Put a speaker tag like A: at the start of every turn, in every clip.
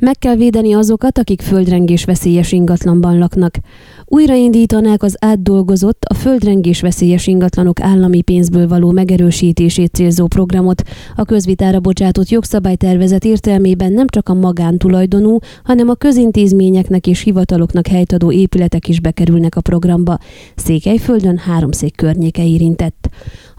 A: Meg kell védeni azokat, akik földrengés veszélyes ingatlanban laknak. Újraindítanák az átdolgozott, a földrengés veszélyes ingatlanok állami pénzből való megerősítését célzó programot. A közvitára bocsátott jogszabálytervezet értelmében nem csak a magántulajdonú, hanem a közintézményeknek és hivataloknak helytadó épületek is bekerülnek a programba. Székelyföldön három szék környéke érintett.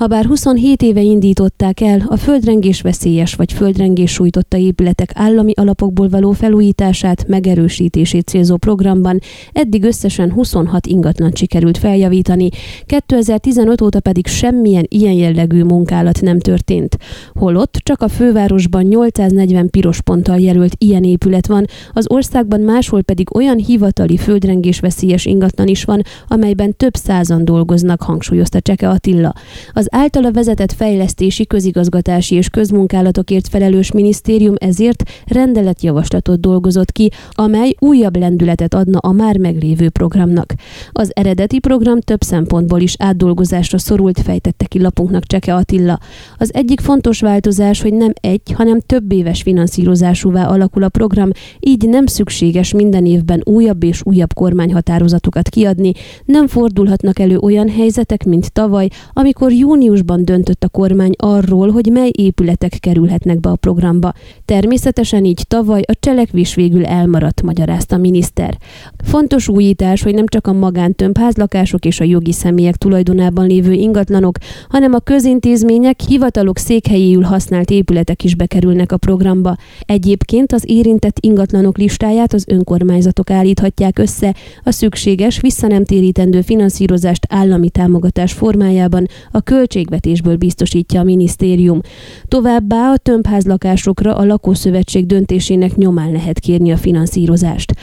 A: Habár 27 éve indították el a földrengés veszélyes vagy földrengés sújtotta épületek állami alapokból való felújítását, megerősítését célzó programban, eddig összesen 26 ingatlan sikerült feljavítani, 2015 óta pedig semmilyen ilyen jellegű munkálat nem történt. Holott csak a fővárosban 840 piros ponttal jelölt ilyen épület van, az országban máshol pedig olyan hivatali földrengés veszélyes ingatlan is van, amelyben több százan dolgoznak, hangsúlyozta Cseke Attila. Az általa vezetett fejlesztési, közigazgatási és közmunkálatokért felelős minisztérium ezért rendeletjavaslatot dolgozott ki, amely újabb lendületet adna a már meglévő programnak. Az eredeti program több szempontból is átdolgozásra szorult, fejtette ki lapunknak Cseke Attila. Az egyik fontos változás, hogy nem egy, hanem több éves finanszírozásúvá alakul a program, így nem szükséges minden évben újabb és újabb kormányhatározatokat kiadni, nem fordulhatnak elő olyan helyzetek, mint tavaly, amikor június júniusban döntött a kormány arról, hogy mely épületek kerülhetnek be a programba. Természetesen így tavaly a cselekvés végül elmaradt, magyarázta a miniszter. Fontos újítás, hogy nem csak a magántömbházlakások és a jogi személyek tulajdonában lévő ingatlanok, hanem a közintézmények, hivatalok székhelyéül használt épületek is bekerülnek a programba. Egyébként az érintett ingatlanok listáját az önkormányzatok állíthatják össze, a szükséges, visszanemtérítendő finanszírozást állami támogatás formájában a költ költségvetésből biztosítja a minisztérium. Továbbá a tömbházlakásokra a lakószövetség döntésének nyomán lehet kérni a finanszírozást.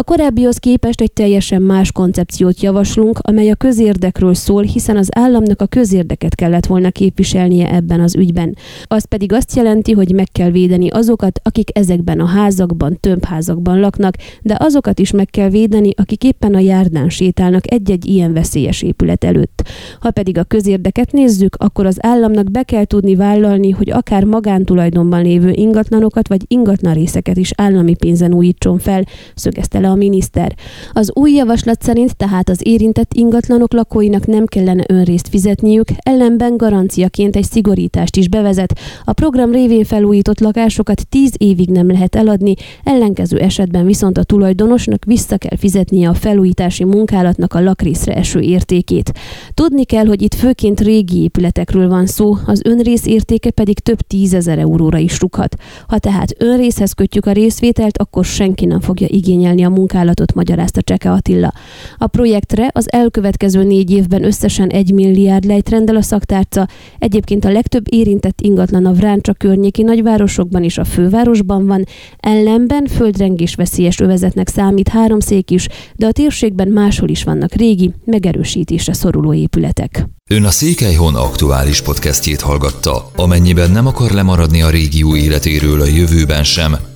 A: A korábbihoz képest egy teljesen más koncepciót javaslunk, amely a közérdekről szól, hiszen az államnak a közérdeket kellett volna képviselnie ebben az ügyben. Az pedig azt jelenti, hogy meg kell védeni azokat, akik ezekben a házakban, tömbházakban laknak, de azokat is meg kell védeni, akik éppen a járdán sétálnak egy-egy ilyen veszélyes épület előtt. Ha pedig a közérdeket néz, nézzük, akkor az államnak be kell tudni vállalni, hogy akár magántulajdonban lévő ingatlanokat vagy ingatlan részeket is állami pénzen újítson fel, szögezte le a miniszter. Az új javaslat szerint tehát az érintett ingatlanok lakóinak nem kellene önrészt fizetniük, ellenben garanciaként egy szigorítást is bevezet. A program révén felújított lakásokat 10 évig nem lehet eladni, ellenkező esetben viszont a tulajdonosnak vissza kell fizetnie a felújítási munkálatnak a lakrészre eső értékét. Tudni kell, hogy itt főként régi épületekről van szó, az önrész értéke pedig több tízezer euróra is rúghat. Ha tehát önrészhez kötjük a részvételt, akkor senki nem fogja igényelni a munkálatot, magyarázta Cseke Attila. A projektre az elkövetkező négy évben összesen egy milliárd lejtrendel a szaktárca, egyébként a legtöbb érintett ingatlan a Vráncsa környéki nagyvárosokban és a fővárosban van, ellenben földrengés veszélyes övezetnek számít három szék is, de a térségben máshol is vannak régi, megerősítésre szoruló épületek.
B: Ön a Székelyhon aktuális podcastjét hallgatta. Amennyiben nem akar lemaradni a régió életéről a jövőben sem,